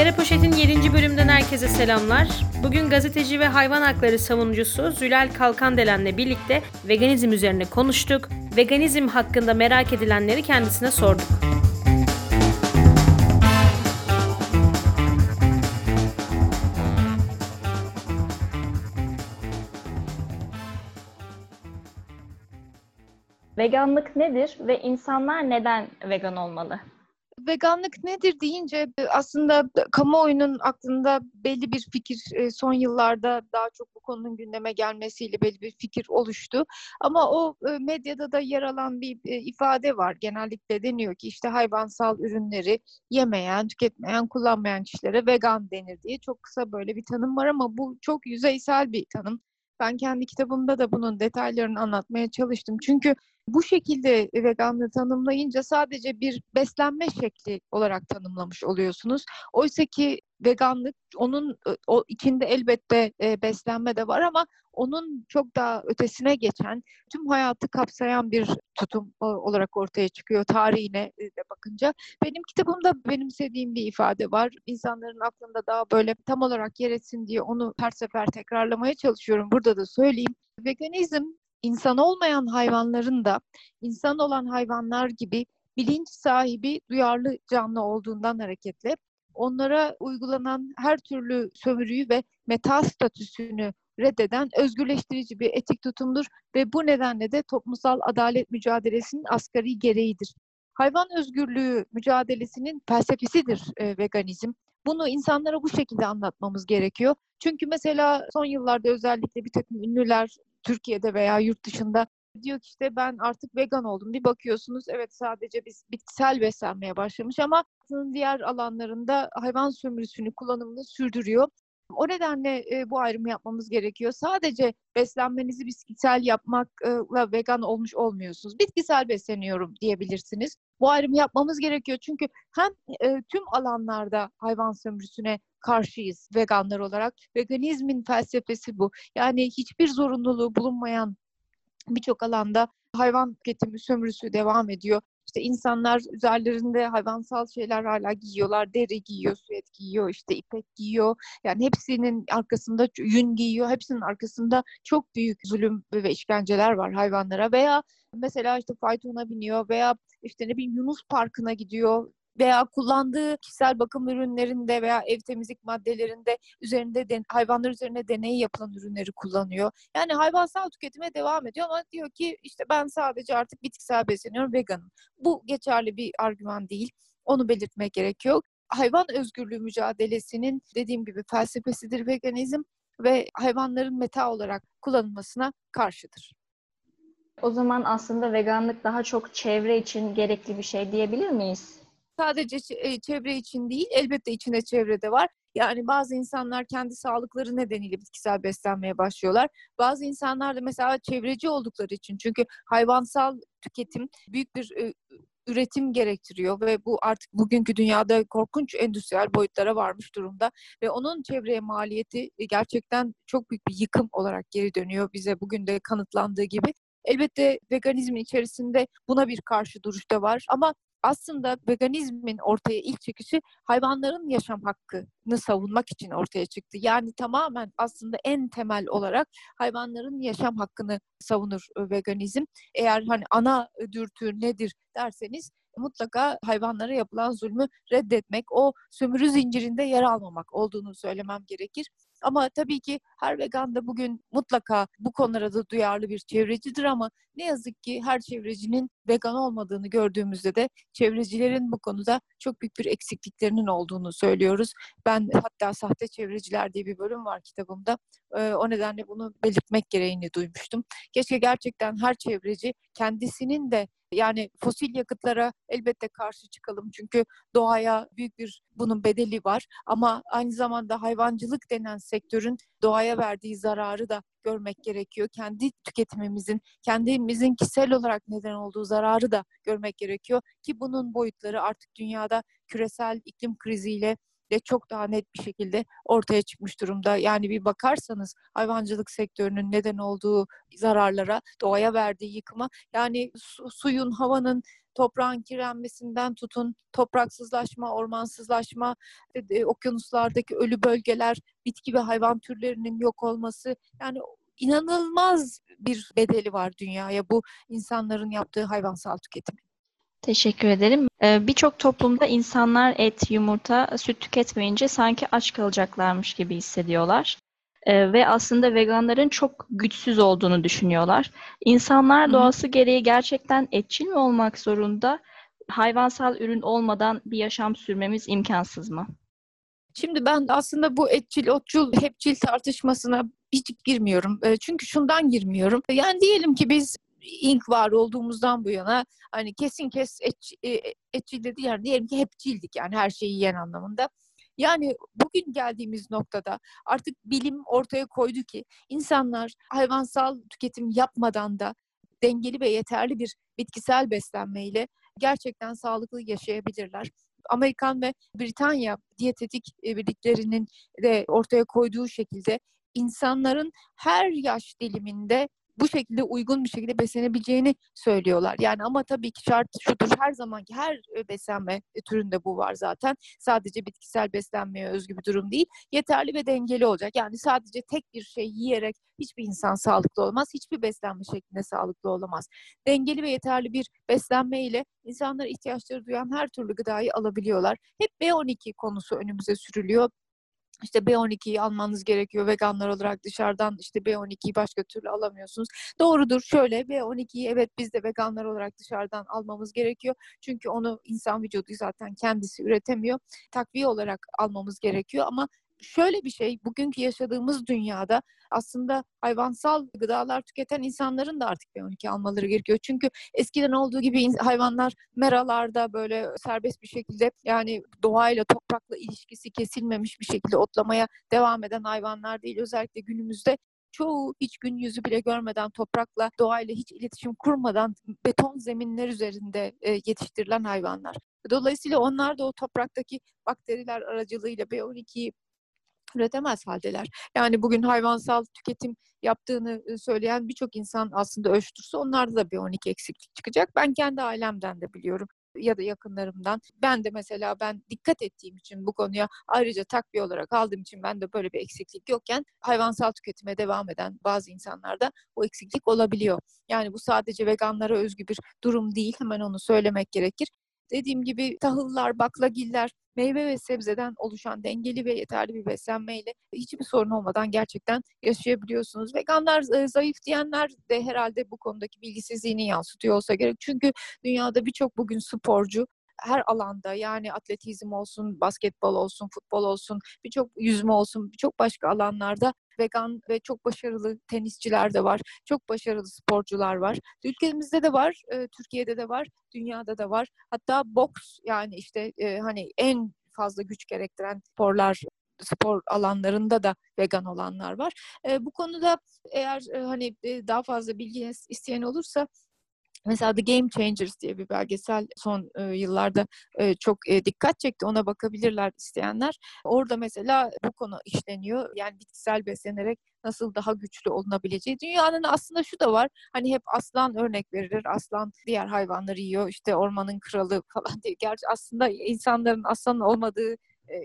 Kere Poşet'in 7. bölümünden herkese selamlar. Bugün gazeteci ve hayvan hakları savunucusu Zülal Kalkandelen'le birlikte veganizm üzerine konuştuk. Veganizm hakkında merak edilenleri kendisine sorduk. Veganlık nedir ve insanlar neden vegan olmalı? Veganlık nedir deyince e, aslında kamuoyunun aklında belli bir fikir e, son yıllarda daha çok bu konunun gündeme gelmesiyle belli bir fikir oluştu. Ama o e, medyada da yer alan bir ifade var. Genellikle deniyor ki işte hayvansal ürünleri yemeyen, tüketmeyen, kullanmayan kişilere vegan denir diye. Çok kısa böyle bir tanım var ama bu çok yüzeysel bir tanım. Ben kendi kitabımda da bunun detaylarını anlatmaya çalıştım. Çünkü bu şekilde veganlığı tanımlayınca sadece bir beslenme şekli olarak tanımlamış oluyorsunuz. Oysa ki veganlık onun o içinde elbette e, beslenme de var ama onun çok daha ötesine geçen tüm hayatı kapsayan bir tutum olarak ortaya çıkıyor tarihine e, de bakınca. Benim kitabımda benimsediğim bir ifade var. İnsanların aklında daha böyle tam olarak yer etsin diye onu her sefer tekrarlamaya çalışıyorum. Burada da söyleyeyim. Veganizm insan olmayan hayvanların da insan olan hayvanlar gibi bilinç sahibi, duyarlı canlı olduğundan hareketle onlara uygulanan her türlü sömürüyü ve meta statüsünü reddeden özgürleştirici bir etik tutumdur ve bu nedenle de toplumsal adalet mücadelesinin asgari gereğidir. Hayvan özgürlüğü mücadelesinin felsefesidir e, veganizm. Bunu insanlara bu şekilde anlatmamız gerekiyor. Çünkü mesela son yıllarda özellikle bir takım ünlüler Türkiye'de veya yurt dışında diyor ki işte ben artık vegan oldum. Bir bakıyorsunuz evet sadece biz bitkisel beslenmeye başlamış ama diğer alanlarında hayvan sömürüsünü kullanımını sürdürüyor. O nedenle e, bu ayrımı yapmamız gerekiyor. Sadece beslenmenizi bitkisel yapmakla vegan olmuş olmuyorsunuz. Bitkisel besleniyorum diyebilirsiniz. Bu ayrımı yapmamız gerekiyor çünkü hem e, tüm alanlarda hayvan sömürüsüne karşıyız veganlar olarak. Veganizmin felsefesi bu. Yani hiçbir zorunluluğu bulunmayan birçok alanda hayvan tüketimi sömürüsü devam ediyor. İşte insanlar üzerlerinde hayvansal şeyler hala giyiyorlar. Deri giyiyor, süet giyiyor, işte ipek giyiyor. Yani hepsinin arkasında yün giyiyor. Hepsinin arkasında çok büyük zulüm ve işkenceler var hayvanlara. Veya mesela işte faytona biniyor veya işte ne bileyim Yunus Parkı'na gidiyor veya kullandığı kişisel bakım ürünlerinde veya ev temizlik maddelerinde üzerinde den, hayvanlar üzerine deney yapılan ürünleri kullanıyor. Yani hayvansal tüketime devam ediyor ama diyor ki işte ben sadece artık bitkisel besleniyorum veganım. Bu geçerli bir argüman değil. Onu belirtmek gerekiyor. Hayvan özgürlüğü mücadelesinin dediğim gibi felsefesidir veganizm ve hayvanların meta olarak kullanılmasına karşıdır. O zaman aslında veganlık daha çok çevre için gerekli bir şey diyebilir miyiz? Sadece e, çevre için değil, elbette içinde çevrede var. Yani bazı insanlar kendi sağlıkları nedeniyle bitkisel beslenmeye başlıyorlar. Bazı insanlar da mesela çevreci oldukları için çünkü hayvansal tüketim büyük bir e, üretim gerektiriyor ve bu artık bugünkü dünyada korkunç endüstriyel boyutlara varmış durumda ve onun çevreye maliyeti e, gerçekten çok büyük bir yıkım olarak geri dönüyor bize bugün de kanıtlandığı gibi. Elbette veganizmin içerisinde buna bir karşı duruş da var ama aslında veganizmin ortaya ilk çıkışı hayvanların yaşam hakkını savunmak için ortaya çıktı. Yani tamamen aslında en temel olarak hayvanların yaşam hakkını savunur veganizm. Eğer hani ana dürtü nedir derseniz mutlaka hayvanlara yapılan zulmü reddetmek, o sömürü zincirinde yer almamak olduğunu söylemem gerekir. Ama tabii ki her vegan da bugün mutlaka bu konulara da duyarlı bir çevrecidir ama ne yazık ki her çevrecinin vegan olmadığını gördüğümüzde de çevrecilerin bu konuda çok büyük bir eksikliklerinin olduğunu söylüyoruz. Ben hatta sahte çevreciler diye bir bölüm var kitabımda. Ee, o nedenle bunu belirtmek gereğini duymuştum. Keşke gerçekten her çevreci kendisinin de yani fosil yakıtlara elbette karşı çıkalım çünkü doğaya büyük bir bunun bedeli var ama aynı zamanda hayvancılık denen sektörün doğaya verdiği zararı da görmek gerekiyor. Kendi tüketimimizin, kendimizin kişisel olarak neden olduğu zararı da görmek gerekiyor ki bunun boyutları artık dünyada küresel iklim kriziyle de çok daha net bir şekilde ortaya çıkmış durumda. Yani bir bakarsanız hayvancılık sektörünün neden olduğu zararlara, doğaya verdiği yıkıma yani su, suyun, havanın toprağın kirlenmesinden tutun, topraksızlaşma, ormansızlaşma, e, okyanuslardaki ölü bölgeler, bitki ve hayvan türlerinin yok olması. Yani inanılmaz bir bedeli var dünyaya bu insanların yaptığı hayvansal tüketimi. Teşekkür ederim. Ee, Birçok toplumda insanlar et, yumurta, süt tüketmeyince sanki aç kalacaklarmış gibi hissediyorlar. Ee, ve aslında veganların çok güçsüz olduğunu düşünüyorlar. İnsanlar doğası gereği gerçekten etçil mi olmak zorunda? Hayvansal ürün olmadan bir yaşam sürmemiz imkansız mı? Şimdi ben aslında bu etçil, otçul, hepçil tartışmasına hiç girmiyorum. E, Çünkü şundan girmiyorum. Yani diyelim ki biz ilk var olduğumuzdan bu yana hani kesin kes et, e, etçil dedi yani diyelim ki hepçildik yani her şeyi yiyen anlamında. Yani bugün geldiğimiz noktada artık bilim ortaya koydu ki insanlar hayvansal tüketim yapmadan da dengeli ve yeterli bir bitkisel beslenmeyle gerçekten sağlıklı yaşayabilirler. Amerikan ve Britanya diyetetik e, birliklerinin de ortaya koyduğu şekilde insanların her yaş diliminde bu şekilde uygun bir şekilde beslenebileceğini söylüyorlar. Yani ama tabii ki şart şudur her zamanki her e, beslenme türünde bu var zaten. Sadece bitkisel beslenmeye özgü bir durum değil. Yeterli ve dengeli olacak. Yani sadece tek bir şey yiyerek hiçbir insan sağlıklı olmaz. Hiçbir beslenme şeklinde sağlıklı olamaz. Dengeli ve yeterli bir beslenme ile insanlar ihtiyaçları duyan her türlü gıdayı alabiliyorlar. Hep B12 konusu önümüze sürülüyor işte B12'yi almanız gerekiyor. Veganlar olarak dışarıdan işte B12'yi başka türlü alamıyorsunuz. Doğrudur. Şöyle B12'yi evet biz de veganlar olarak dışarıdan almamız gerekiyor. Çünkü onu insan vücudu zaten kendisi üretemiyor. Takviye olarak almamız gerekiyor ama şöyle bir şey bugünkü yaşadığımız dünyada aslında hayvansal gıdalar tüketen insanların da artık B12 almaları gerekiyor. Çünkü eskiden olduğu gibi hayvanlar meralarda böyle serbest bir şekilde yani doğayla toprakla ilişkisi kesilmemiş bir şekilde otlamaya devam eden hayvanlar değil. Özellikle günümüzde çoğu hiç gün yüzü bile görmeden toprakla doğayla hiç iletişim kurmadan beton zeminler üzerinde e, yetiştirilen hayvanlar. Dolayısıyla onlar da o topraktaki bakteriler aracılığıyla B12'yi üretemez haldeler. Yani bugün hayvansal tüketim yaptığını söyleyen birçok insan aslında ölçtürse onlarda da B12 eksiklik çıkacak. Ben kendi ailemden de biliyorum ya da yakınlarımdan. Ben de mesela ben dikkat ettiğim için bu konuya ayrıca takviye olarak aldığım için ben de böyle bir eksiklik yokken hayvansal tüketime devam eden bazı insanlarda bu eksiklik olabiliyor. Yani bu sadece veganlara özgü bir durum değil. Hemen onu söylemek gerekir. Dediğim gibi tahıllar, baklagiller, meyve ve sebzeden oluşan dengeli ve yeterli bir beslenmeyle hiçbir sorun olmadan gerçekten yaşayabiliyorsunuz. Veganlar e, zayıf diyenler de herhalde bu konudaki bilgisizliğini yansıtıyor olsa gerek. Çünkü dünyada birçok bugün sporcu her alanda yani atletizm olsun, basketbol olsun, futbol olsun, birçok yüzme olsun, birçok başka alanlarda vegan ve çok başarılı tenisçiler de var. Çok başarılı sporcular var. Ülkemizde de var, e, Türkiye'de de var, dünyada da var. Hatta boks yani işte e, hani en fazla güç gerektiren sporlar spor alanlarında da vegan olanlar var. E, bu konuda eğer e, hani e, daha fazla bilgi isteyen olursa Mesela The Game Changers diye bir belgesel son e, yıllarda e, çok e, dikkat çekti. Ona bakabilirler isteyenler. Orada mesela bu konu işleniyor. Yani bitkisel beslenerek nasıl daha güçlü olunabileceği. Dünyanın aslında şu da var. Hani hep aslan örnek verilir. Aslan diğer hayvanları yiyor. İşte ormanın kralı falan diye. Gerçi aslında insanların aslan olmadığı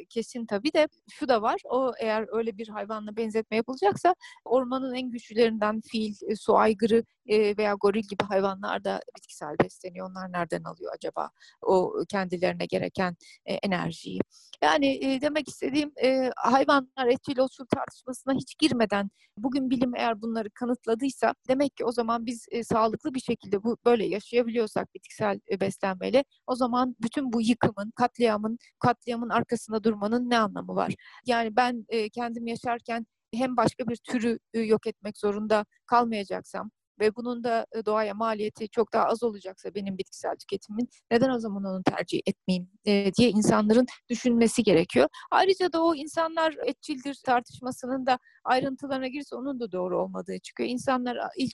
kesin tabii de şu da var. O eğer öyle bir hayvanla benzetme yapılacaksa ormanın en güçlülerinden fil, e, su aygırı e, veya goril gibi hayvanlar da bitkisel besleniyor. Onlar nereden alıyor acaba o kendilerine gereken e, enerjiyi? Yani demek istediğim hayvanlar etçil otçul tartışmasına hiç girmeden bugün bilim eğer bunları kanıtladıysa demek ki o zaman biz sağlıklı bir şekilde bu böyle yaşayabiliyorsak bitkisel beslenmeyle o zaman bütün bu yıkımın, katliamın, katliamın arkasında durmanın ne anlamı var? Yani ben e, kendim yaşarken hem başka bir türü e, yok etmek zorunda kalmayacaksam ve bunun da e, doğaya maliyeti çok daha az olacaksa benim bitkisel tüketimimin neden o zaman onu tercih etmeyeyim e, diye insanların düşünmesi gerekiyor. Ayrıca da o insanlar etçildir tartışmasının da ayrıntılarına girse onun da doğru olmadığı çıkıyor. İnsanlar ilk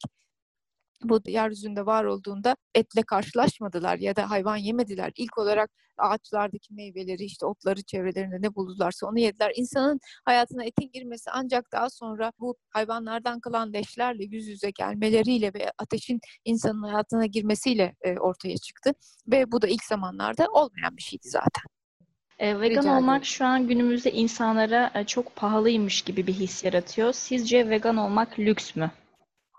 bu yeryüzünde var olduğunda etle karşılaşmadılar ya da hayvan yemediler. İlk olarak ağaçlardaki meyveleri işte otları çevrelerinde ne buldularsa onu yediler. İnsanın hayatına etin girmesi ancak daha sonra bu hayvanlardan kalan leşlerle yüz yüze gelmeleriyle ve ateşin insanın hayatına girmesiyle e, ortaya çıktı. Ve bu da ilk zamanlarda olmayan bir şeydi zaten. E, vegan Rica olmak şu an günümüzde insanlara e, çok pahalıymış gibi bir his yaratıyor. Sizce vegan olmak lüks mü?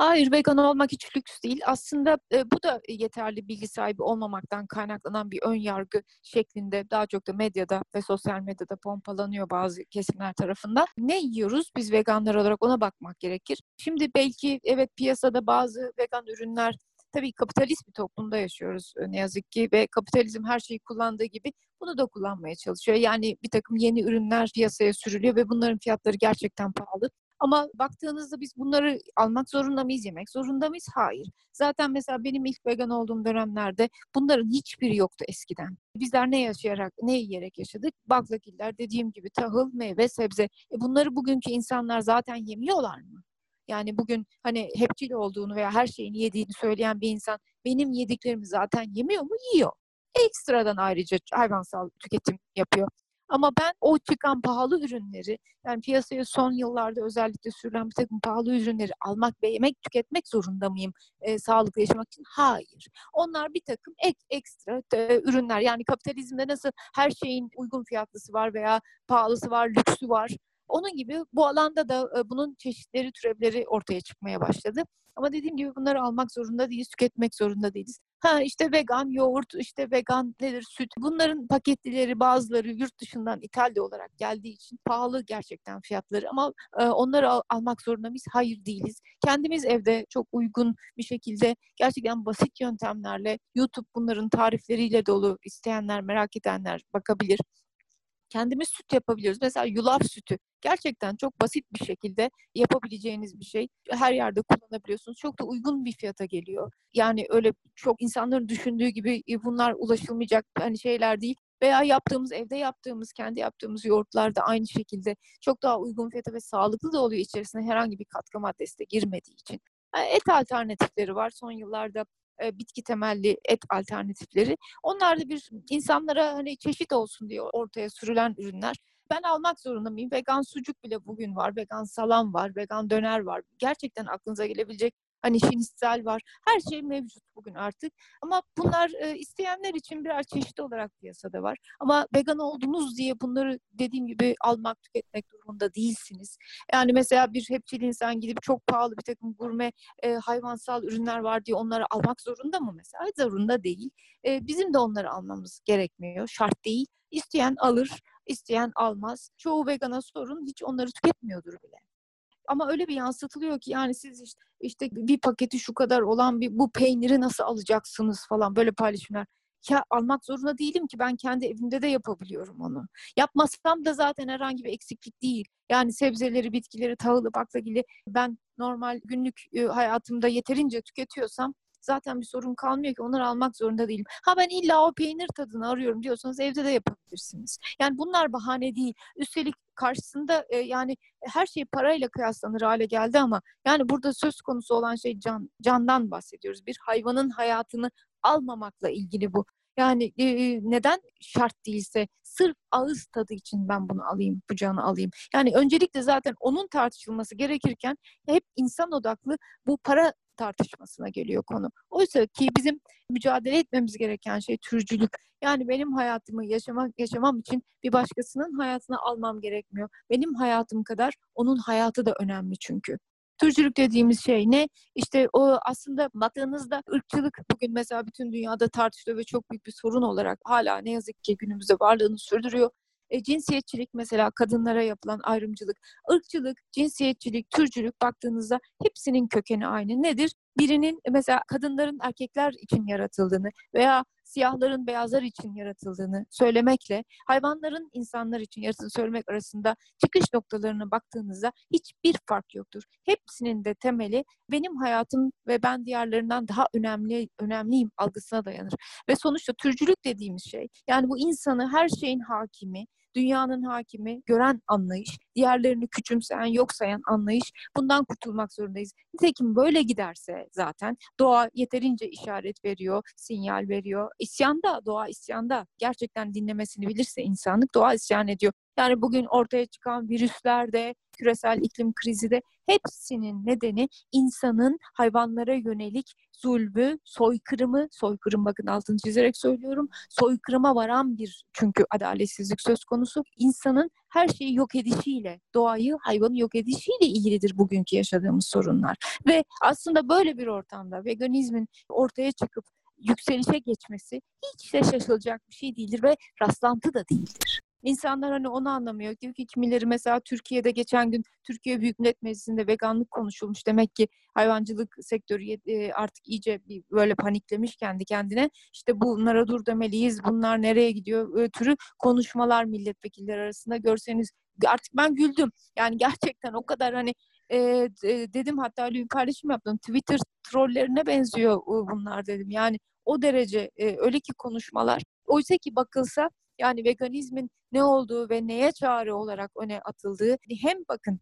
Hayır, vegan olmak hiç lüks değil. Aslında e, bu da yeterli bilgi sahibi olmamaktan kaynaklanan bir ön yargı şeklinde daha çok da medyada ve sosyal medyada pompalanıyor bazı kesimler tarafından. Ne yiyoruz biz veganlar olarak ona bakmak gerekir. Şimdi belki evet piyasada bazı vegan ürünler tabii kapitalist bir toplumda yaşıyoruz e, ne yazık ki ve kapitalizm her şeyi kullandığı gibi bunu da kullanmaya çalışıyor. Yani bir takım yeni ürünler piyasaya sürülüyor ve bunların fiyatları gerçekten pahalı. Ama baktığınızda biz bunları almak zorunda mıyız, yemek zorunda mıyız? Hayır. Zaten mesela benim ilk vegan olduğum dönemlerde bunların hiçbiri yoktu eskiden. Bizler ne yaşayarak, ne yiyerek yaşadık? Baklagiller, dediğim gibi tahıl, meyve, sebze. E bunları bugünkü insanlar zaten yemiyorlar mı? Yani bugün hani hepçil olduğunu veya her şeyini yediğini söyleyen bir insan benim yediklerimi zaten yemiyor mu? Yiyor. Ekstradan ayrıca hayvansal tüketim yapıyor. Ama ben o çıkan pahalı ürünleri yani piyasaya son yıllarda özellikle sürülen bir takım pahalı ürünleri almak ve yemek tüketmek zorunda mıyım e, sağlıklı yaşamak için? Hayır. Onlar bir takım ek ekstra e, ürünler. Yani kapitalizmde nasıl her şeyin uygun fiyatlısı var veya pahalısı var, lüksü var. Onun gibi bu alanda da e, bunun çeşitleri, türevleri ortaya çıkmaya başladı. Ama dediğim gibi bunları almak zorunda değiliz, tüketmek zorunda değiliz. Ha işte vegan yoğurt, işte vegan nedir süt. Bunların paketlileri bazıları yurt dışından ithal de olarak geldiği için pahalı gerçekten fiyatları ama e, onları al- almak zorunda mıyız? Hayır değiliz. Kendimiz evde çok uygun bir şekilde gerçekten basit yöntemlerle YouTube bunların tarifleriyle dolu isteyenler, merak edenler bakabilir kendimiz süt yapabiliyoruz. Mesela yulaf sütü gerçekten çok basit bir şekilde yapabileceğiniz bir şey. Her yerde kullanabiliyorsunuz. Çok da uygun bir fiyata geliyor. Yani öyle çok insanların düşündüğü gibi e, bunlar ulaşılmayacak hani şeyler değil. Veya yaptığımız, evde yaptığımız, kendi yaptığımız yoğurtlar da aynı şekilde çok daha uygun fiyata ve sağlıklı da oluyor içerisine herhangi bir katkı maddesi de girmediği için. Yani et alternatifleri var. Son yıllarda e, bitki temelli et alternatifleri. Onlar da bir insanlara hani çeşit olsun diye ortaya sürülen ürünler. Ben almak zorunda mıyım? Vegan sucuk bile bugün var, vegan salam var, vegan döner var. Gerçekten aklınıza gelebilecek hani şinistel var. Her şey mevcut bugün artık. Ama bunlar e, isteyenler için birer çeşit olarak piyasada var. Ama vegan oldunuz diye bunları dediğim gibi almak, tüketmek durumunda değilsiniz. Yani mesela bir hepçil insan gidip çok pahalı bir takım gurme e, hayvansal ürünler var diye onları almak zorunda mı mesela? Zorunda değil. E, bizim de onları almamız gerekmiyor. Şart değil. İsteyen alır, isteyen almaz. Çoğu vegana sorun hiç onları tüketmiyordur bile. Ama öyle bir yansıtılıyor ki yani siz işte, işte bir paketi şu kadar olan bir bu peyniri nasıl alacaksınız falan böyle paylaşımlar. Ya almak zorunda değilim ki ben kendi evimde de yapabiliyorum onu. Yapmasam da zaten herhangi bir eksiklik değil. Yani sebzeleri, bitkileri, tahılı, baklagili ben normal günlük hayatımda yeterince tüketiyorsam zaten bir sorun kalmıyor ki onları almak zorunda değilim. Ha ben illa o peynir tadını arıyorum diyorsanız evde de yapabilirsiniz. Yani bunlar bahane değil. Üstelik karşısında e, yani her şey parayla kıyaslanır hale geldi ama yani burada söz konusu olan şey can candan bahsediyoruz. Bir hayvanın hayatını almamakla ilgili bu. Yani e, neden şart değilse sırf ağız tadı için ben bunu alayım, bu canı alayım. Yani öncelikle zaten onun tartışılması gerekirken hep insan odaklı bu para tartışmasına geliyor konu. Oysa ki bizim mücadele etmemiz gereken şey türcülük. Yani benim hayatımı yaşamak yaşamam için bir başkasının hayatını almam gerekmiyor. Benim hayatım kadar onun hayatı da önemli çünkü. Türcülük dediğimiz şey ne? İşte o aslında baktığınızda ırkçılık bugün mesela bütün dünyada tartışılıyor ve çok büyük bir sorun olarak hala ne yazık ki günümüzde varlığını sürdürüyor. E, cinsiyetçilik mesela kadınlara yapılan ayrımcılık, ırkçılık, cinsiyetçilik, türcülük baktığınızda hepsinin kökeni aynı. Nedir? Birinin mesela kadınların erkekler için yaratıldığını veya siyahların beyazlar için yaratıldığını söylemekle hayvanların insanlar için yaratıldığını söylemek arasında çıkış noktalarına baktığınızda hiçbir fark yoktur. Hepsinin de temeli benim hayatım ve ben diğerlerinden daha önemli önemliyim algısına dayanır. Ve sonuçta türcülük dediğimiz şey yani bu insanı her şeyin hakimi, dünyanın hakimi, gören anlayış, diğerlerini küçümseyen, yok sayan anlayış bundan kurtulmak zorundayız. Nitekim böyle giderse zaten doğa yeterince işaret veriyor, sinyal veriyor. İsyanda, doğa isyanda. Gerçekten dinlemesini bilirse insanlık doğa isyan ediyor. Yani bugün ortaya çıkan virüslerde, küresel iklim krizi de hepsinin nedeni insanın hayvanlara yönelik zulmü, soykırımı, soykırım bakın altını çizerek söylüyorum, soykırıma varan bir çünkü adaletsizlik söz konusu. İnsanın her şeyi yok edişiyle, doğayı, hayvanı yok edişiyle ilgilidir bugünkü yaşadığımız sorunlar. Ve aslında böyle bir ortamda veganizmin ortaya çıkıp yükselişe geçmesi hiç de şaşılacak bir şey değildir ve rastlantı da değildir. İnsanlar hani onu anlamıyor. Diyor ki kimileri mesela Türkiye'de geçen gün Türkiye Büyük Millet Meclisi'nde veganlık konuşulmuş. Demek ki hayvancılık sektörü e, artık iyice böyle paniklemiş kendi kendine. İşte bunlara dur demeliyiz, bunlar nereye gidiyor e, türü konuşmalar milletvekilleri arasında görseniz artık ben güldüm. Yani gerçekten o kadar hani e, dedim hatta öyle bir paylaşım yaptım. Twitter trollerine benziyor bunlar dedim. Yani o derece e, öyle ki konuşmalar. Oysa ki bakılsa yani veganizmin ne olduğu ve neye çağrı olarak öne atıldığı hem bakın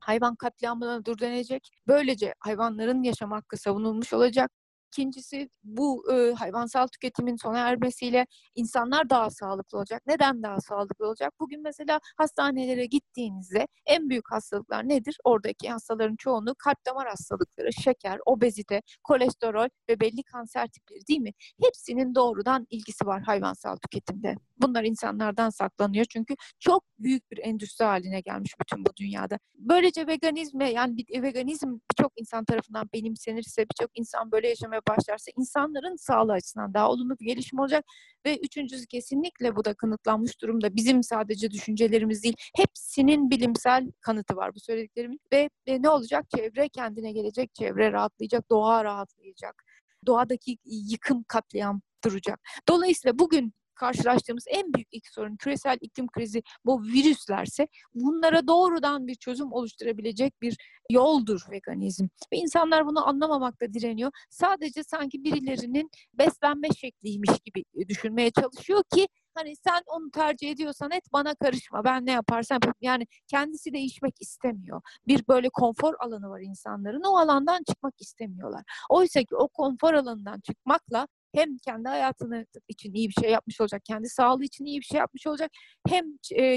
hayvan katliamına dur denecek. Böylece hayvanların yaşam hakkı savunulmuş olacak. İkincisi bu e, hayvansal tüketimin sona ermesiyle insanlar daha sağlıklı olacak. Neden daha sağlıklı olacak? Bugün mesela hastanelere gittiğinizde en büyük hastalıklar nedir? Oradaki hastaların çoğunluğu kalp damar hastalıkları, şeker, obezite, kolesterol ve belli kanser tipleri değil mi? Hepsinin doğrudan ilgisi var hayvansal tüketimde. Bunlar insanlardan saklanıyor çünkü çok büyük bir endüstri haline gelmiş bütün bu dünyada. Böylece veganizme yani veganizm birçok insan tarafından benimsenirse, birçok insan böyle yaşamaya başlarsa insanların sağlığı açısından daha olumlu bir gelişim olacak. Ve üçüncüsü kesinlikle bu da kanıtlanmış durumda. Bizim sadece düşüncelerimiz değil, hepsinin bilimsel kanıtı var bu söylediklerimin. Ve, ve ne olacak? Çevre kendine gelecek, çevre rahatlayacak, doğa rahatlayacak. Doğadaki yıkım katliam duracak. Dolayısıyla bugün karşılaştığımız en büyük ilk sorun küresel iklim krizi bu virüslerse bunlara doğrudan bir çözüm oluşturabilecek bir yoldur veganizm. Ve insanlar bunu anlamamakta direniyor. Sadece sanki birilerinin beslenme şekliymiş gibi düşünmeye çalışıyor ki hani sen onu tercih ediyorsan et bana karışma ben ne yaparsam. Yani kendisi değişmek istemiyor. Bir böyle konfor alanı var insanların o alandan çıkmak istemiyorlar. Oysa ki o konfor alanından çıkmakla hem kendi hayatını için iyi bir şey yapmış olacak, kendi sağlığı için iyi bir şey yapmış olacak, hem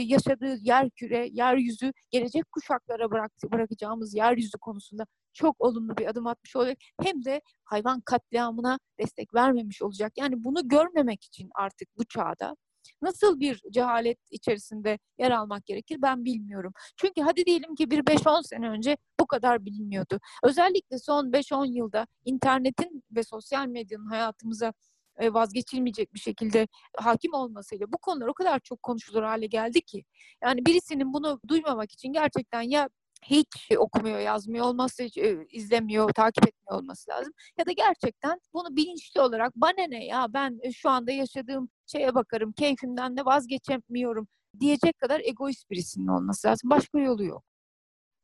yaşadığı yer küre, yeryüzü, gelecek kuşaklara bırak, bırakacağımız yeryüzü konusunda çok olumlu bir adım atmış olacak. Hem de hayvan katliamına destek vermemiş olacak. Yani bunu görmemek için artık bu çağda nasıl bir cehalet içerisinde yer almak gerekir ben bilmiyorum. Çünkü hadi diyelim ki bir 5-10 sene önce bu kadar bilinmiyordu. Özellikle son 5-10 yılda internetin ve sosyal medyanın hayatımıza e, vazgeçilmeyecek bir şekilde hakim olmasıyla bu konular o kadar çok konuşulur hale geldi ki. Yani birisinin bunu duymamak için gerçekten ya hiç okumuyor, yazmıyor olması, e, izlemiyor, takip etmiyor olması lazım. Ya da gerçekten bunu bilinçli olarak bana ne ya ben şu anda yaşadığım şeye bakarım, keyfimden de vazgeçemiyorum diyecek kadar egoist birisinin olması lazım. Başka yolu yok.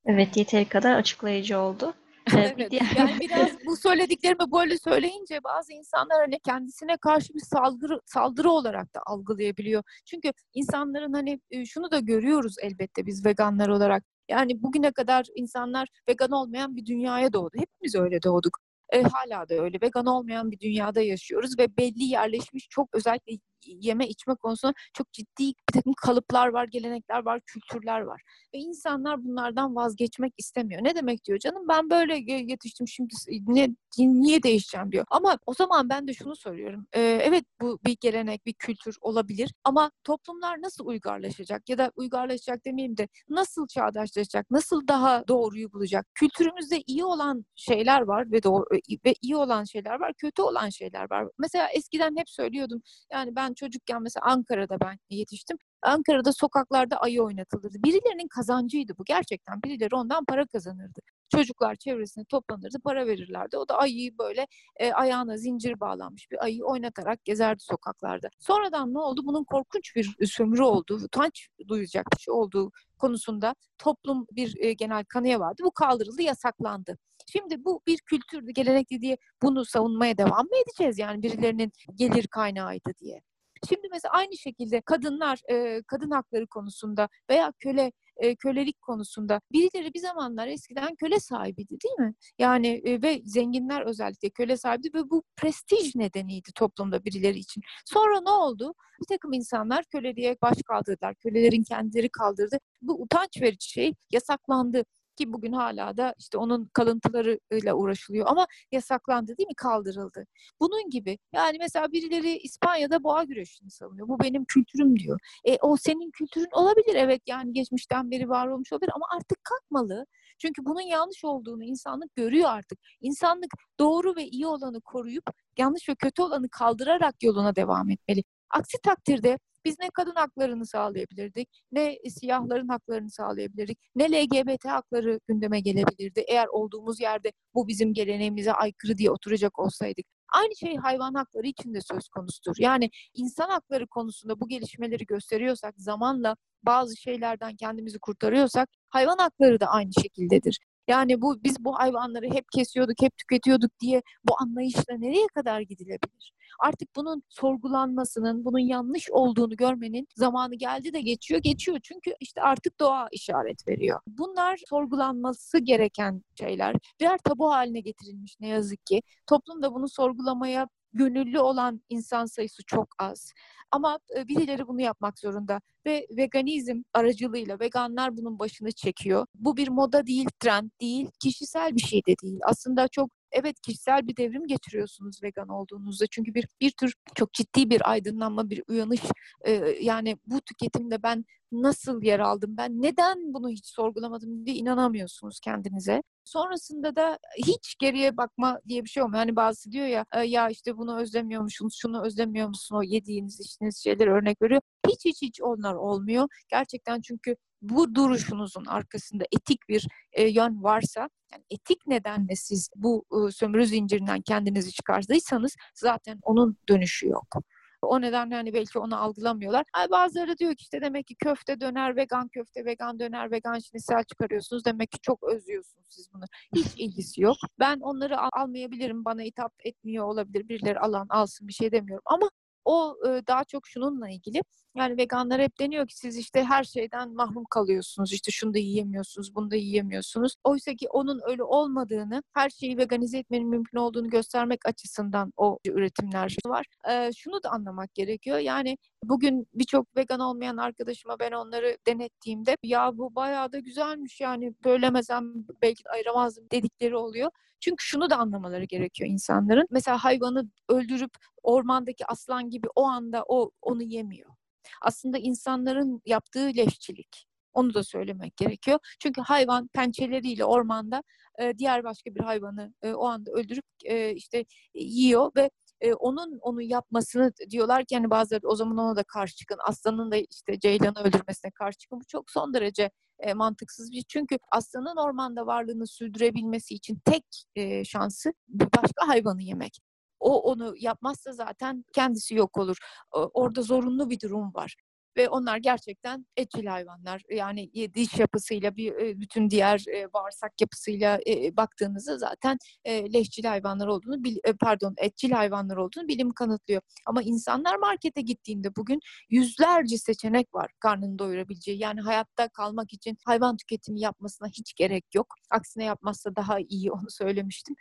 Evet, yeteri kadar açıklayıcı oldu. evet. Yani biraz bu söylediklerimi böyle söyleyince bazı insanlar hani kendisine karşı bir saldırı saldırı olarak da algılayabiliyor. Çünkü insanların hani şunu da görüyoruz elbette biz veganlar olarak. Yani bugüne kadar insanlar vegan olmayan bir dünyaya doğdu. Hepimiz öyle doğduk. E, hala da öyle. Vegan olmayan bir dünyada yaşıyoruz ve belli yerleşmiş çok özellikle yeme içme konusunda çok ciddi bir takım kalıplar var, gelenekler var, kültürler var. Ve insanlar bunlardan vazgeçmek istemiyor. Ne demek diyor canım ben böyle yetiştim şimdi ne, niye değişeceğim diyor. Ama o zaman ben de şunu soruyorum. Ee, evet bu bir gelenek, bir kültür olabilir ama toplumlar nasıl uygarlaşacak ya da uygarlaşacak demeyeyim de nasıl çağdaşlaşacak, nasıl daha doğruyu bulacak? Kültürümüzde iyi olan şeyler var ve doğru ve iyi olan şeyler var, kötü olan şeyler var. Mesela eskiden hep söylüyordum yani ben çocukken mesela Ankara'da ben yetiştim. Ankara'da sokaklarda ayı oynatılırdı. Birilerinin kazancıydı bu gerçekten. Birileri ondan para kazanırdı. Çocuklar çevresine toplanırdı, para verirlerdi. O da ayıyı böyle e, ayağına zincir bağlanmış bir ayıyı oynatarak gezerdi sokaklarda. Sonradan ne oldu? Bunun korkunç bir sömürü olduğu, utanç duyacak bir şey olduğu konusunda toplum bir e, genel kanıya vardı. Bu kaldırıldı, yasaklandı. Şimdi bu bir kültürdü, gelenekti diye bunu savunmaya devam mı edeceğiz? Yani birilerinin gelir kaynağıydı diye. Şimdi mesela aynı şekilde kadınlar e, kadın hakları konusunda veya köle e, kölelik konusunda birileri bir zamanlar eskiden köle sahibiydi değil mi? Yani e, ve zenginler özellikle köle sahibiydi ve bu prestij nedeniydi toplumda birileri için. Sonra ne oldu? Bir takım insanlar köleliğe baş kaldırdılar. Kölelerin kendileri kaldırdı. Bu utanç verici şey yasaklandı ki bugün hala da işte onun kalıntılarıyla uğraşılıyor ama yasaklandı değil mi kaldırıldı. Bunun gibi yani mesela birileri İspanya'da boğa güreşini savunuyor. Bu benim kültürüm diyor. E, o senin kültürün olabilir evet yani geçmişten beri var olmuş olabilir ama artık kalkmalı. Çünkü bunun yanlış olduğunu insanlık görüyor artık. İnsanlık doğru ve iyi olanı koruyup yanlış ve kötü olanı kaldırarak yoluna devam etmeli. Aksi takdirde biz ne kadın haklarını sağlayabilirdik, ne siyahların haklarını sağlayabilirdik, ne LGBT hakları gündeme gelebilirdi. Eğer olduğumuz yerde bu bizim geleneğimize aykırı diye oturacak olsaydık. Aynı şey hayvan hakları için de söz konusudur. Yani insan hakları konusunda bu gelişmeleri gösteriyorsak, zamanla bazı şeylerden kendimizi kurtarıyorsak, hayvan hakları da aynı şekildedir. Yani bu biz bu hayvanları hep kesiyorduk, hep tüketiyorduk diye bu anlayışla nereye kadar gidilebilir? Artık bunun sorgulanmasının, bunun yanlış olduğunu görmenin zamanı geldi de geçiyor, geçiyor. Çünkü işte artık doğa işaret veriyor. Bunlar sorgulanması gereken şeyler. Birer tabu haline getirilmiş ne yazık ki. Toplum da bunu sorgulamaya gönüllü olan insan sayısı çok az. Ama birileri bunu yapmak zorunda ve veganizm aracılığıyla veganlar bunun başını çekiyor. Bu bir moda değil, trend değil, kişisel bir şey de değil. Aslında çok evet kişisel bir devrim geçiriyorsunuz vegan olduğunuzda. Çünkü bir bir tür çok ciddi bir aydınlanma, bir uyanış. Ee, yani bu tüketimde ben nasıl yer aldım, ben neden bunu hiç sorgulamadım diye inanamıyorsunuz kendinize. Sonrasında da hiç geriye bakma diye bir şey olmuyor. Hani bazısı diyor ya ya işte bunu özlemiyor musunuz, şunu özlemiyor musun o yediğiniz, içtiğiniz şeyler örnek veriyor. Hiç hiç hiç onlar olmuyor. Gerçekten çünkü bu duruşunuzun arkasında etik bir e, yön varsa, yani etik nedenle siz bu e, sömürü zincirinden kendinizi çıkardıysanız zaten onun dönüşü yok. O nedenle hani belki onu algılamıyorlar. Yani bazıları diyor ki işte demek ki köfte döner, vegan köfte, vegan döner, vegan şinisel çıkarıyorsunuz. Demek ki çok özlüyorsunuz siz bunu. Hiç ilgisi yok. Ben onları al- almayabilirim. Bana hitap etmiyor olabilir. Birileri alan alsın bir şey demiyorum. Ama o e, daha çok şununla ilgili. Yani veganlar hep deniyor ki siz işte her şeyden mahrum kalıyorsunuz. İşte şunu da yiyemiyorsunuz, bunu da yiyemiyorsunuz. Oysa ki onun öyle olmadığını, her şeyi veganize etmenin mümkün olduğunu göstermek açısından o üretimler var. E, şunu da anlamak gerekiyor. Yani bugün birçok vegan olmayan arkadaşıma ben onları denettiğimde ya bu bayağı da güzelmiş yani bölemezsem belki de ayıramazdım dedikleri oluyor. Çünkü şunu da anlamaları gerekiyor insanların. Mesela hayvanı öldürüp ormandaki aslan gibi o anda o onu yemiyor. Aslında insanların yaptığı leşçilik. Onu da söylemek gerekiyor. Çünkü hayvan pençeleriyle ormanda e, diğer başka bir hayvanı e, o anda öldürüp e, işte yiyor ve e, onun onu yapmasını diyorlar ki hani bazıları o zaman ona da karşı çıkın. Aslanın da işte ceylanı öldürmesine karşı çıkın. Bu çok son derece e, mantıksız bir şey. Çünkü aslanın ormanda varlığını sürdürebilmesi için tek e, şansı başka hayvanı yemek. O onu yapmazsa zaten kendisi yok olur. Orada zorunlu bir durum var ve onlar gerçekten etçil hayvanlar. Yani diş yapısıyla bir bütün diğer bağırsak yapısıyla baktığınızda zaten leşçil hayvanlar olduğunu pardon etçil hayvanlar olduğunu bilim kanıtlıyor. Ama insanlar markete gittiğinde bugün yüzlerce seçenek var karnını doyurabileceği. Yani hayatta kalmak için hayvan tüketimi yapmasına hiç gerek yok. Aksine yapmazsa daha iyi onu söylemiştim.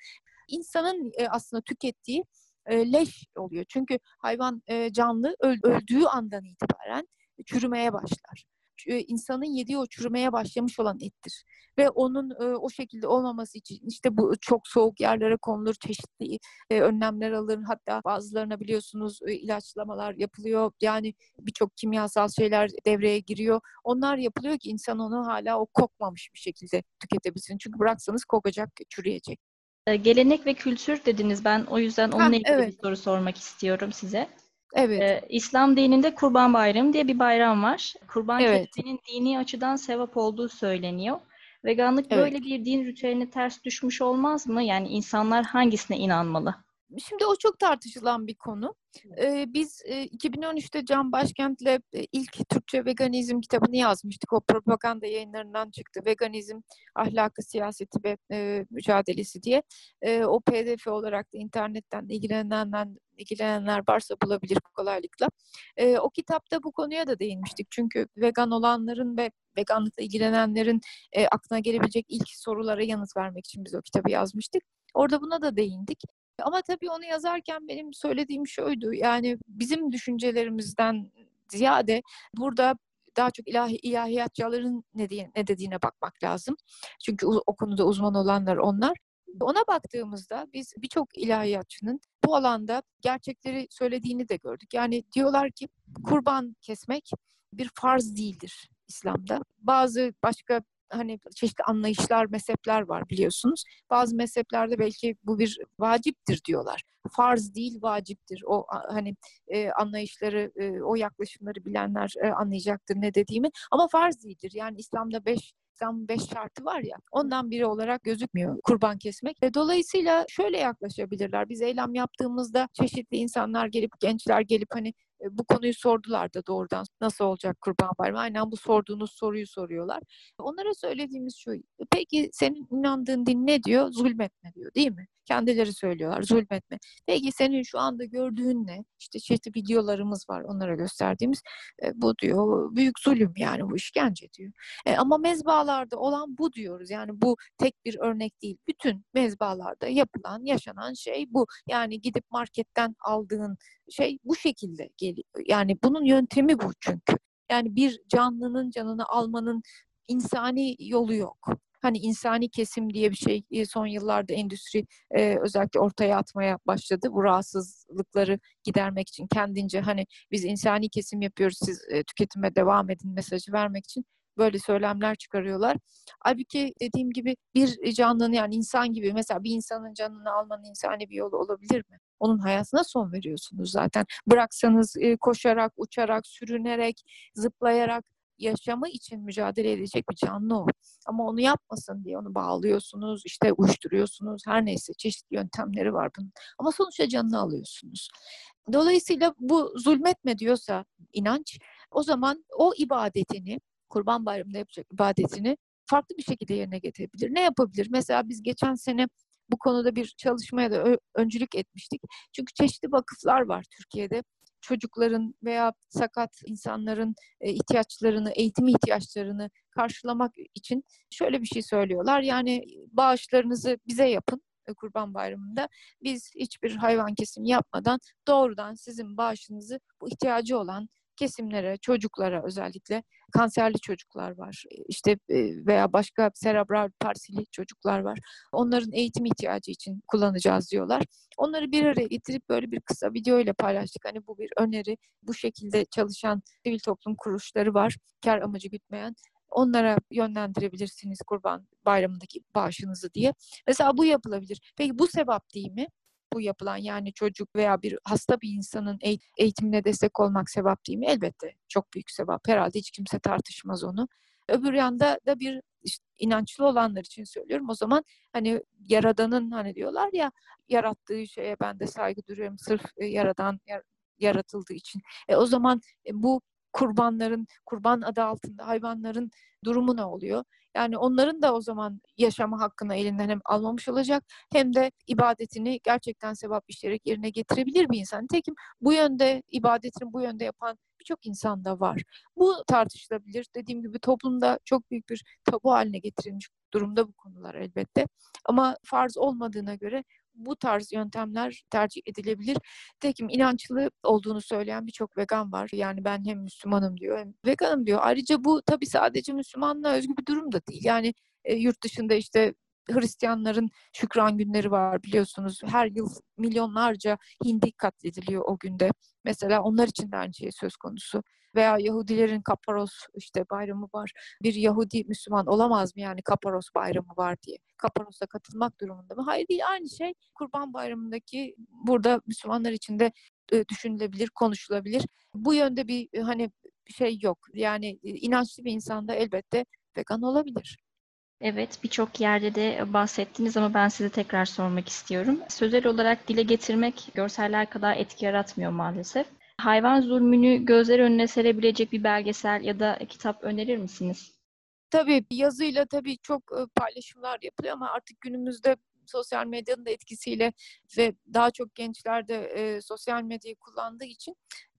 İnsanın aslında tükettiği leş oluyor. Çünkü hayvan canlı öldüğü andan itibaren çürümeye başlar. İnsanın yediği o çürümeye başlamış olan ettir. Ve onun o şekilde olmaması için işte bu çok soğuk yerlere konulur, çeşitli önlemler alır. Hatta bazılarına biliyorsunuz ilaçlamalar yapılıyor. Yani birçok kimyasal şeyler devreye giriyor. Onlar yapılıyor ki insan onu hala o kokmamış bir şekilde tüketebilsin. Çünkü bıraksanız kokacak, çürüyecek. Gelenek ve kültür dediniz. Ben o yüzden onunla Ha, ilgili evet. bir soru sormak istiyorum size. Evet. Ee, İslam dininde Kurban Bayramı diye bir bayram var. Kurban Evet. kesmenin dini açıdan sevap olduğu söyleniyor. Veganlık Evet. böyle bir din ritüeline ters düşmüş olmaz mı? Yani insanlar hangisine inanmalı? Şimdi o çok tartışılan bir konu. Ee, biz e, 2013'te Can Başkent'le e, ilk Türkçe veganizm kitabını yazmıştık. O propaganda yayınlarından çıktı. Veganizm, ahlakı, siyaseti ve e, mücadelesi diye. E, o pdf olarak da internetten ilgilenenler, ilgilenenler varsa bulabilir kolaylıkla. E, o kitapta bu konuya da değinmiştik. Çünkü vegan olanların ve veganlıkla ilgilenenlerin e, aklına gelebilecek ilk sorulara yanıt vermek için biz o kitabı yazmıştık. Orada buna da değindik. Ama tabii onu yazarken benim söylediğim şuydu. Yani bizim düşüncelerimizden ziyade burada daha çok ilahi, ilahiyatçıların ne, diye, ne dediğine bakmak lazım. Çünkü o, konuda uzman olanlar onlar. Ona baktığımızda biz birçok ilahiyatçının bu alanda gerçekleri söylediğini de gördük. Yani diyorlar ki kurban kesmek bir farz değildir İslam'da. Bazı başka hani çeşitli anlayışlar, mezhepler var biliyorsunuz. Bazı mezheplerde belki bu bir vaciptir diyorlar. Farz değil, vaciptir. O hani e, anlayışları, e, o yaklaşımları bilenler e, anlayacaktır ne dediğimi. Ama farz değildir. Yani İslam'da beş İslam'ın beş şartı var ya, ondan biri olarak gözükmüyor kurban kesmek. Ve dolayısıyla şöyle yaklaşabilirler. Biz eylem yaptığımızda çeşitli insanlar gelip, gençler gelip hani bu konuyu sordular da doğrudan nasıl olacak kurban bayramı? Aynen bu sorduğunuz soruyu soruyorlar. Onlara söylediğimiz şu, peki senin inandığın din ne diyor? Zulmetme diyor değil mi? Kendileri söylüyorlar zulmetme. Peki senin şu anda gördüğün ne? İşte çeşitli videolarımız var onlara gösterdiğimiz. E, bu diyor büyük zulüm yani bu işkence diyor. E, ama mezbalarda olan bu diyoruz. Yani bu tek bir örnek değil. Bütün mezbalarda yapılan, yaşanan şey bu. Yani gidip marketten aldığın şey bu şekilde geliyor. Yani bunun yöntemi bu çünkü. Yani bir canlının canını almanın insani yolu yok. Hani insani kesim diye bir şey son yıllarda endüstri e, özellikle ortaya atmaya başladı. Bu rahatsızlıkları gidermek için kendince hani biz insani kesim yapıyoruz siz e, tüketime devam edin mesajı vermek için böyle söylemler çıkarıyorlar. Halbuki dediğim gibi bir canlının yani insan gibi mesela bir insanın canını almanın insani bir yolu olabilir mi? Onun hayatına son veriyorsunuz zaten. Bıraksanız e, koşarak, uçarak, sürünerek, zıplayarak yaşamı için mücadele edecek bir canlı o. Ama onu yapmasın diye onu bağlıyorsunuz, işte uyuşturuyorsunuz, her neyse çeşitli yöntemleri var bunun. Ama sonuçta canını alıyorsunuz. Dolayısıyla bu zulmetme diyorsa inanç, o zaman o ibadetini, Kurban Bayramı'nda yapacak ibadetini farklı bir şekilde yerine getirebilir. Ne yapabilir? Mesela biz geçen sene bu konuda bir çalışmaya da öncülük etmiştik. Çünkü çeşitli vakıflar var Türkiye'de çocukların veya sakat insanların ihtiyaçlarını, eğitim ihtiyaçlarını karşılamak için şöyle bir şey söylüyorlar. Yani bağışlarınızı bize yapın Kurban Bayramı'nda. Biz hiçbir hayvan kesimi yapmadan doğrudan sizin bağışınızı bu ihtiyacı olan kesimlere, çocuklara özellikle kanserli çocuklar var. işte veya başka serebral parsili çocuklar var. Onların eğitim ihtiyacı için kullanacağız diyorlar. Onları bir araya getirip böyle bir kısa video ile paylaştık. Hani bu bir öneri. Bu şekilde çalışan sivil toplum kuruluşları var. Kar amacı gütmeyen onlara yönlendirebilirsiniz kurban bayramındaki bağışınızı diye. Mesela bu yapılabilir. Peki bu sebap değil mi? Bu yapılan yani çocuk veya bir hasta bir insanın eğitimine destek olmak sebap değil mi? Elbette çok büyük sebap. Herhalde hiç kimse tartışmaz onu. Öbür yanda da bir işte inançlı olanlar için söylüyorum. O zaman hani yaradanın hani diyorlar ya yarattığı şeye ben de saygı duyuyorum sırf yaradan yaratıldığı için. E, o zaman bu kurbanların, kurban adı altında hayvanların durumu ne oluyor? Yani onların da o zaman yaşama hakkını elinden hem almamış olacak hem de ibadetini gerçekten sevap işleyerek yerine getirebilir bir insan. Tekim bu yönde ibadetini bu yönde yapan birçok insan da var. Bu tartışılabilir. Dediğim gibi toplumda çok büyük bir tabu haline getirilmiş durumda bu konular elbette. Ama farz olmadığına göre bu tarz yöntemler tercih edilebilir. Tekim inançlı olduğunu söyleyen birçok vegan var. Yani ben hem Müslümanım diyor hem veganım diyor. Ayrıca bu tabii sadece Müslümanlığa özgü bir durum da değil. Yani e, yurt dışında işte Hristiyanların şükran günleri var biliyorsunuz. Her yıl milyonlarca hindi katlediliyor o günde. Mesela onlar için de aynı şey söz konusu. Veya Yahudilerin Kaparos işte bayramı var. Bir Yahudi Müslüman olamaz mı yani Kaparos bayramı var diye? Kaparos'a katılmak durumunda mı? Hayır değil aynı şey Kurban Bayramı'ndaki burada Müslümanlar için de düşünülebilir, konuşulabilir. Bu yönde bir hani şey yok. Yani inançlı bir insanda elbette vegan olabilir. Evet, birçok yerde de bahsettiniz ama ben size tekrar sormak istiyorum. Sözel olarak dile getirmek görseller kadar etki yaratmıyor maalesef. Hayvan zulmünü gözler önüne serebilecek bir belgesel ya da kitap önerir misiniz? Tabii yazıyla tabii çok paylaşımlar yapılıyor ama artık günümüzde sosyal medyanın da etkisiyle ve daha çok gençler de e, sosyal medyayı kullandığı için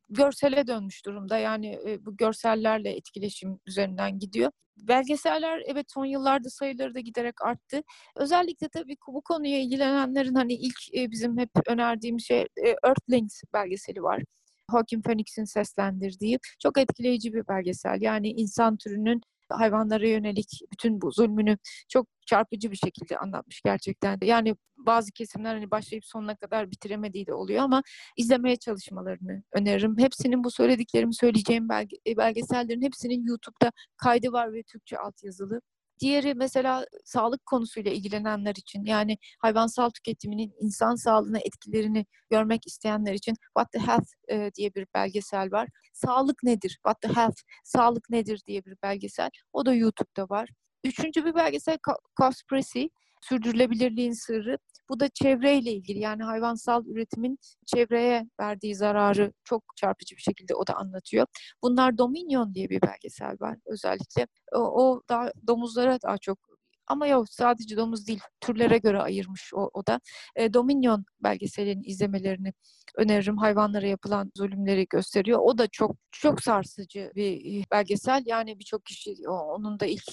görsele dönmüş durumda. Yani e, bu görsellerle etkileşim üzerinden gidiyor. Belgeseller evet son yıllarda sayıları da giderek arttı. Özellikle tabii bu konuya ilgilenenlerin hani ilk e, bizim hep önerdiğim şey e, Earthlings belgeseli var. Joaquin Phoenix'in seslendirdiği çok etkileyici bir belgesel. Yani insan türünün hayvanlara yönelik bütün bu zulmünü çok çarpıcı bir şekilde anlatmış gerçekten. Yani bazı kesimler hani başlayıp sonuna kadar bitiremediği de oluyor ama izlemeye çalışmalarını öneririm. Hepsinin bu söylediklerimi söyleyeceğim belge, e, belgesellerin hepsinin YouTube'da kaydı var ve Türkçe altyazılı. Diğeri mesela sağlık konusuyla ilgilenenler için yani hayvansal tüketiminin insan sağlığına etkilerini görmek isteyenler için What the Health diye bir belgesel var. Sağlık nedir? What the Health, sağlık nedir diye bir belgesel. O da YouTube'da var. Üçüncü bir belgesel Cowspiracy, sürdürülebilirliğin sırrı. Bu da çevreyle ilgili yani hayvansal üretimin çevreye verdiği zararı çok çarpıcı bir şekilde o da anlatıyor. Bunlar Dominion diye bir belgesel var özellikle. O, o daha domuzlara daha çok ama yok sadece domuz değil türlere göre ayırmış o, o da. E, Dominion belgeselinin izlemelerini öneririm. Hayvanlara yapılan zulümleri gösteriyor. O da çok çok sarsıcı bir belgesel. Yani birçok kişi onun da ilk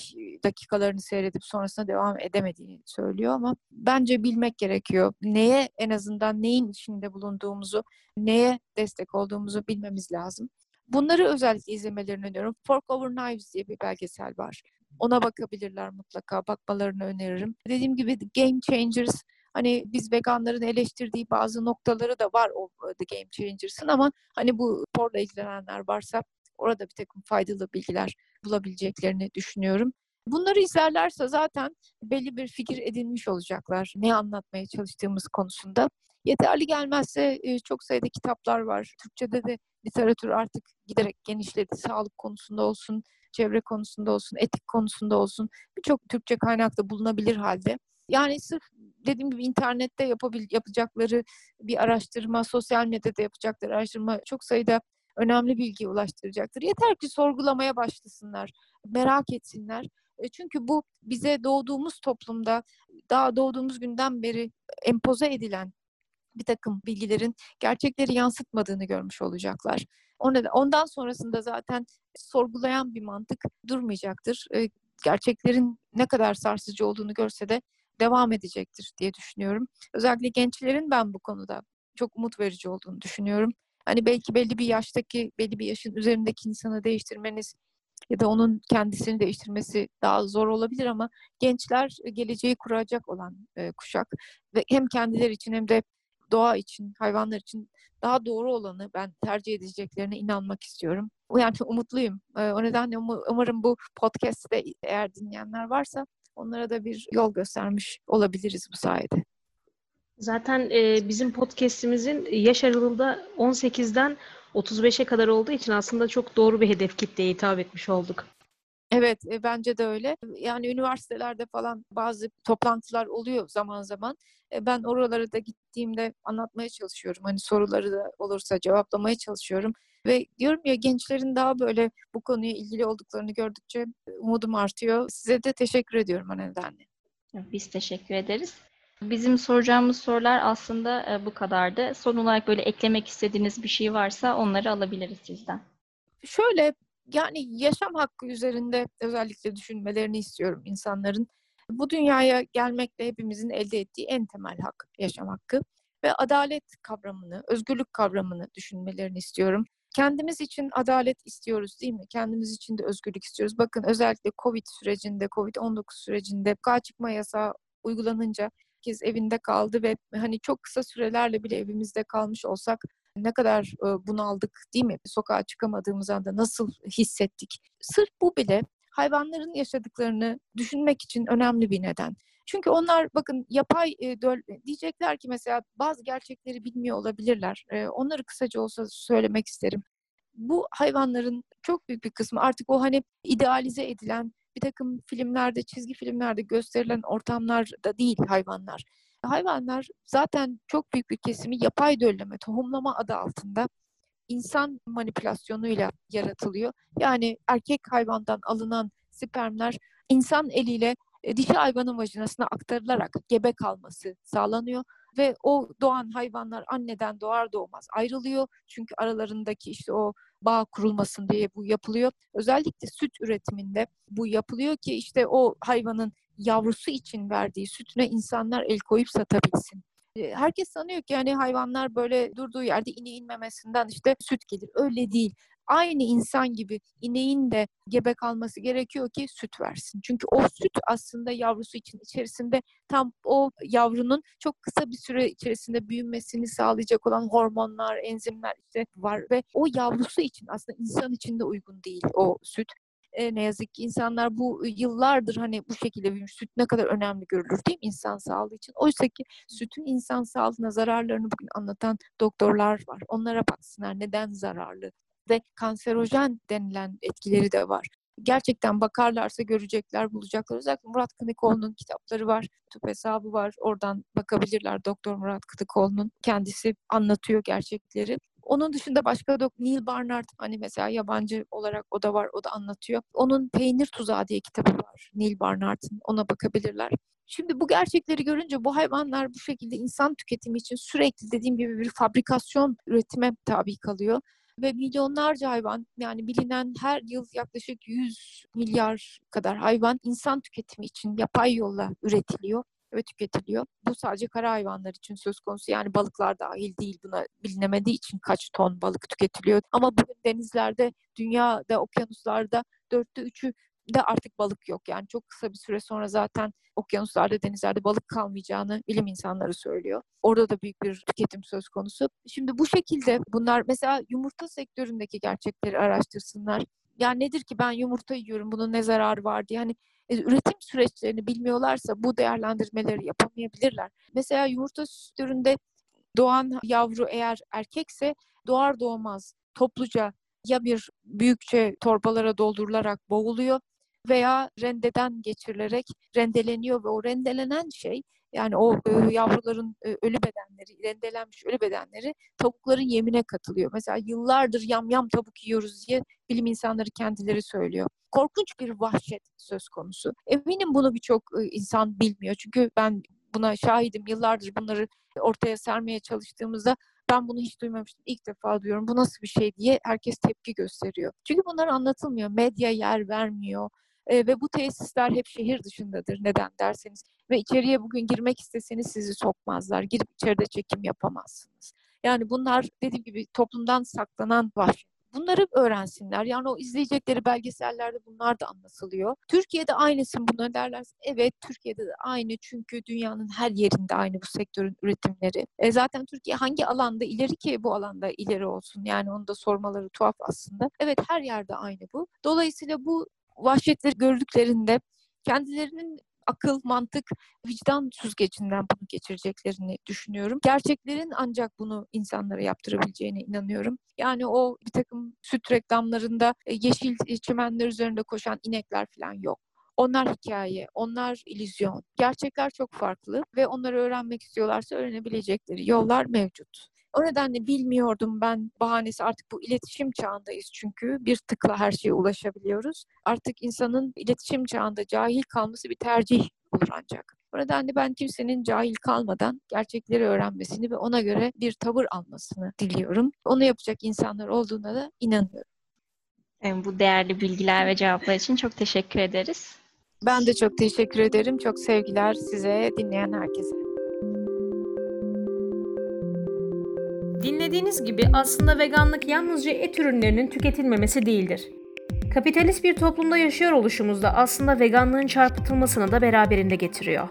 dakikalarını seyredip sonrasında devam edemediğini söylüyor ama bence bilmek gerekiyor. Neye en azından neyin içinde bulunduğumuzu, neye destek olduğumuzu bilmemiz lazım. Bunları özellikle izlemelerini öneriyorum. Fork Over Knives diye bir belgesel var. Ona bakabilirler mutlaka. Bakmalarını öneririm. Dediğim gibi Game Changers hani biz veganların eleştirdiği bazı noktaları da var o The Game Changers'ın ama hani bu sporla ilgilenenler varsa orada bir takım faydalı bilgiler bulabileceklerini düşünüyorum. Bunları izlerlerse zaten belli bir fikir edinmiş olacaklar ne anlatmaya çalıştığımız konusunda. Yeterli gelmezse çok sayıda kitaplar var. Türkçe'de de literatür artık giderek genişledi. Sağlık konusunda olsun, çevre konusunda olsun, etik konusunda olsun birçok Türkçe kaynakta bulunabilir halde. Yani sırf dediğim gibi internette yapabil, yapacakları bir araştırma, sosyal medyada yapacakları araştırma çok sayıda önemli bilgi ulaştıracaktır. Yeter ki sorgulamaya başlasınlar, merak etsinler. E, çünkü bu bize doğduğumuz toplumda, daha doğduğumuz günden beri empoze edilen bir takım bilgilerin gerçekleri yansıtmadığını görmüş olacaklar. Ondan sonrasında zaten sorgulayan bir mantık durmayacaktır. E, gerçeklerin ne kadar sarsıcı olduğunu görse de devam edecektir diye düşünüyorum. Özellikle gençlerin ben bu konuda çok umut verici olduğunu düşünüyorum. Hani belki belli bir yaştaki, belli bir yaşın üzerindeki insanı değiştirmeniz ya da onun kendisini değiştirmesi daha zor olabilir ama gençler geleceği kuracak olan e, kuşak ve hem kendileri için hem de doğa için, hayvanlar için daha doğru olanı ben tercih edeceklerine inanmak istiyorum. Yani umutluyum. O nedenle um- umarım bu podcast'te eğer dinleyenler varsa onlara da bir yol göstermiş olabiliriz bu sayede. Zaten bizim podcast'imizin yaş aralığı da 18'den 35'e kadar olduğu için aslında çok doğru bir hedef kitleye hitap etmiş olduk. Evet, e, bence de öyle. Yani üniversitelerde falan bazı toplantılar oluyor zaman zaman. E, ben oralara da gittiğimde anlatmaya çalışıyorum. Hani soruları da olursa cevaplamaya çalışıyorum. Ve diyorum ya gençlerin daha böyle bu konuya ilgili olduklarını gördükçe umudum artıyor. Size de teşekkür ediyorum o nedenle. Biz teşekkür ederiz. Bizim soracağımız sorular aslında bu kadardı. Son olarak böyle eklemek istediğiniz bir şey varsa onları alabiliriz sizden. Şöyle yani yaşam hakkı üzerinde özellikle düşünmelerini istiyorum insanların. Bu dünyaya gelmekle hepimizin elde ettiği en temel hak, yaşam hakkı ve adalet kavramını, özgürlük kavramını düşünmelerini istiyorum. Kendimiz için adalet istiyoruz değil mi? Kendimiz için de özgürlük istiyoruz. Bakın özellikle Covid sürecinde, Covid-19 sürecinde sokağa çıkma yasağı uygulanınca herkes evinde kaldı ve hani çok kısa sürelerle bile evimizde kalmış olsak ne kadar bunaldık değil mi? Sokağa çıkamadığımız anda nasıl hissettik? Sırf bu bile hayvanların yaşadıklarını düşünmek için önemli bir neden. Çünkü onlar bakın yapay döl diyecekler ki mesela bazı gerçekleri bilmiyor olabilirler. Onları kısaca olsa söylemek isterim. Bu hayvanların çok büyük bir kısmı artık o hani idealize edilen bir takım filmlerde, çizgi filmlerde gösterilen ortamlarda değil hayvanlar. Hayvanlar zaten çok büyük bir kesimi yapay dölleme, tohumlama adı altında insan manipülasyonuyla yaratılıyor. Yani erkek hayvandan alınan spermler insan eliyle e, dişi hayvanın vajinasına aktarılarak gebe kalması sağlanıyor ve o doğan hayvanlar anneden doğar doğmaz ayrılıyor. Çünkü aralarındaki işte o bağ kurulmasın diye bu yapılıyor. Özellikle süt üretiminde bu yapılıyor ki işte o hayvanın yavrusu için verdiği sütüne insanlar el koyup satabilsin. E, Herkes sanıyor ki yani hayvanlar böyle durduğu yerde ineğin memesinden işte süt gelir. Öyle değil. Aynı insan gibi ineğin de gebe kalması gerekiyor ki süt versin. Çünkü o süt aslında yavrusu için içerisinde tam o yavrunun çok kısa bir süre içerisinde büyümesini sağlayacak olan hormonlar, enzimler işte var ve o yavrusu için aslında insan için de uygun değil o süt. E, ne yazık ki insanlar bu yıllardır hani bu şekilde büyümüş. Süt ne kadar önemli görülür değil mi insan sağlığı için? Oysa ki sütün insan sağlığına zararlarını bugün anlatan doktorlar var. Onlara baksınlar neden zararlı ve kanserojen denilen etkileri de var. Gerçekten bakarlarsa görecekler, bulacaklar. Özellikle Murat Kınıkoğlu'nun kitapları var, YouTube hesabı var. Oradan bakabilirler Doktor Murat Kınıkoğlu'nun. Kendisi anlatıyor gerçekleri. Onun dışında başka dok Neil Barnard hani mesela yabancı olarak o da var, o da anlatıyor. Onun Peynir Tuzağı diye kitabı var Neil Barnard'ın. Ona bakabilirler. Şimdi bu gerçekleri görünce bu hayvanlar bu şekilde insan tüketimi için sürekli dediğim gibi bir fabrikasyon üretime tabi kalıyor ve milyonlarca hayvan yani bilinen her yıl yaklaşık 100 milyar kadar hayvan insan tüketimi için yapay yolla üretiliyor ve tüketiliyor. Bu sadece kara hayvanlar için söz konusu yani balıklar dahil değil buna bilinemediği için kaç ton balık tüketiliyor. Ama bugün denizlerde, dünyada, okyanuslarda dörtte üçü de artık balık yok. Yani çok kısa bir süre sonra zaten okyanuslarda, denizlerde balık kalmayacağını bilim insanları söylüyor. Orada da büyük bir tüketim söz konusu. Şimdi bu şekilde bunlar mesela yumurta sektöründeki gerçekleri araştırsınlar. Yani nedir ki ben yumurta yiyorum, bunun ne zararı var diye. Hani üretim süreçlerini bilmiyorlarsa bu değerlendirmeleri yapamayabilirler. Mesela yumurta sektöründe doğan yavru eğer erkekse doğar doğmaz topluca ya bir büyükçe torbalara doldurularak boğuluyor veya rendeden geçirilerek rendeleniyor ve o rendelenen şey yani o e, yavruların e, ölü bedenleri, rendelenmiş ölü bedenleri tavukların yemine katılıyor. Mesela yıllardır yam yam tavuk yiyoruz diye bilim insanları kendileri söylüyor. Korkunç bir vahşet söz konusu. Eminim bunu birçok e, insan bilmiyor. Çünkü ben buna şahidim. Yıllardır bunları ortaya sermeye çalıştığımızda ben bunu hiç duymamıştım. İlk defa duyuyorum. Bu nasıl bir şey diye herkes tepki gösteriyor. Çünkü bunlar anlatılmıyor. Medya yer vermiyor. E, ve bu tesisler hep şehir dışındadır. Neden derseniz. Ve içeriye bugün girmek isteseniz sizi sokmazlar. Girip içeride çekim yapamazsınız. Yani bunlar dediğim gibi toplumdan saklanan vahşet. Bunları öğrensinler. Yani o izleyecekleri belgesellerde bunlar da anlatılıyor. Türkiye'de aynısın buna derler. Evet Türkiye'de de aynı çünkü dünyanın her yerinde aynı bu sektörün üretimleri. E zaten Türkiye hangi alanda ileri ki bu alanda ileri olsun? Yani onu da sormaları tuhaf aslında. Evet her yerde aynı bu. Dolayısıyla bu vahşetleri gördüklerinde kendilerinin akıl, mantık, vicdan süzgecinden bunu geçireceklerini düşünüyorum. Gerçeklerin ancak bunu insanlara yaptırabileceğine inanıyorum. Yani o bir takım süt reklamlarında e, yeşil çimenler üzerinde koşan inekler falan yok. Onlar hikaye, onlar illüzyon. Gerçekler çok farklı ve onları öğrenmek istiyorlarsa öğrenebilecekleri yollar mevcut. O nedenle bilmiyordum ben bahanesi artık bu iletişim çağındayız çünkü bir tıkla her şeye ulaşabiliyoruz. Artık insanın iletişim çağında cahil kalması bir tercih olur ancak. O nedenle ben kimsenin cahil kalmadan gerçekleri öğrenmesini ve ona göre bir tavır almasını diliyorum. Onu yapacak insanlar olduğuna da inanıyorum. Bu değerli bilgiler ve cevaplar için çok teşekkür ederiz. Ben de çok teşekkür ederim. Çok sevgiler size, dinleyen herkese. Dinlediğiniz gibi aslında veganlık yalnızca et ürünlerinin tüketilmemesi değildir. Kapitalist bir toplumda yaşıyor oluşumuzda aslında veganlığın çarpıtılmasını da beraberinde getiriyor.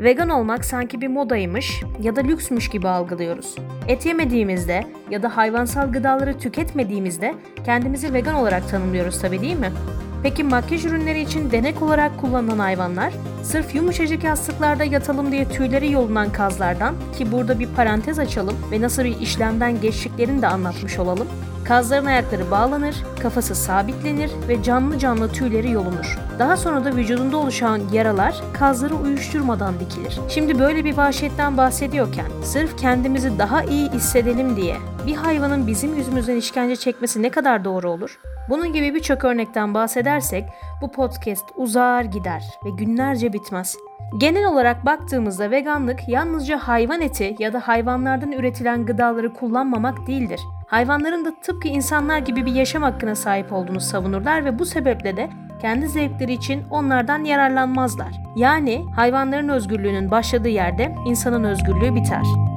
Vegan olmak sanki bir modaymış ya da lüksmüş gibi algılıyoruz. Et yemediğimizde ya da hayvansal gıdaları tüketmediğimizde kendimizi vegan olarak tanımlıyoruz tabii değil mi? Peki makyaj ürünleri için denek olarak kullanılan hayvanlar, sırf yumuşacık yastıklarda yatalım diye tüyleri yolunan kazlardan ki burada bir parantez açalım ve nasıl bir işlemden geçtiklerini de anlatmış olalım. Kazların ayakları bağlanır, kafası sabitlenir ve canlı canlı tüyleri yolunur. Daha sonra da vücudunda oluşan yaralar kazları uyuşturmadan dikilir. Şimdi böyle bir vahşetten bahsediyorken sırf kendimizi daha iyi hissedelim diye bir hayvanın bizim yüzümüzden işkence çekmesi ne kadar doğru olur? Bunun gibi birçok örnekten bahsedersek bu podcast uzar gider ve günlerce bitmez. Genel olarak baktığımızda veganlık yalnızca hayvan eti ya da hayvanlardan üretilen gıdaları kullanmamak değildir. Hayvanların da tıpkı insanlar gibi bir yaşam hakkına sahip olduğunu savunurlar ve bu sebeple de kendi zevkleri için onlardan yararlanmazlar. Yani hayvanların özgürlüğünün başladığı yerde insanın özgürlüğü biter.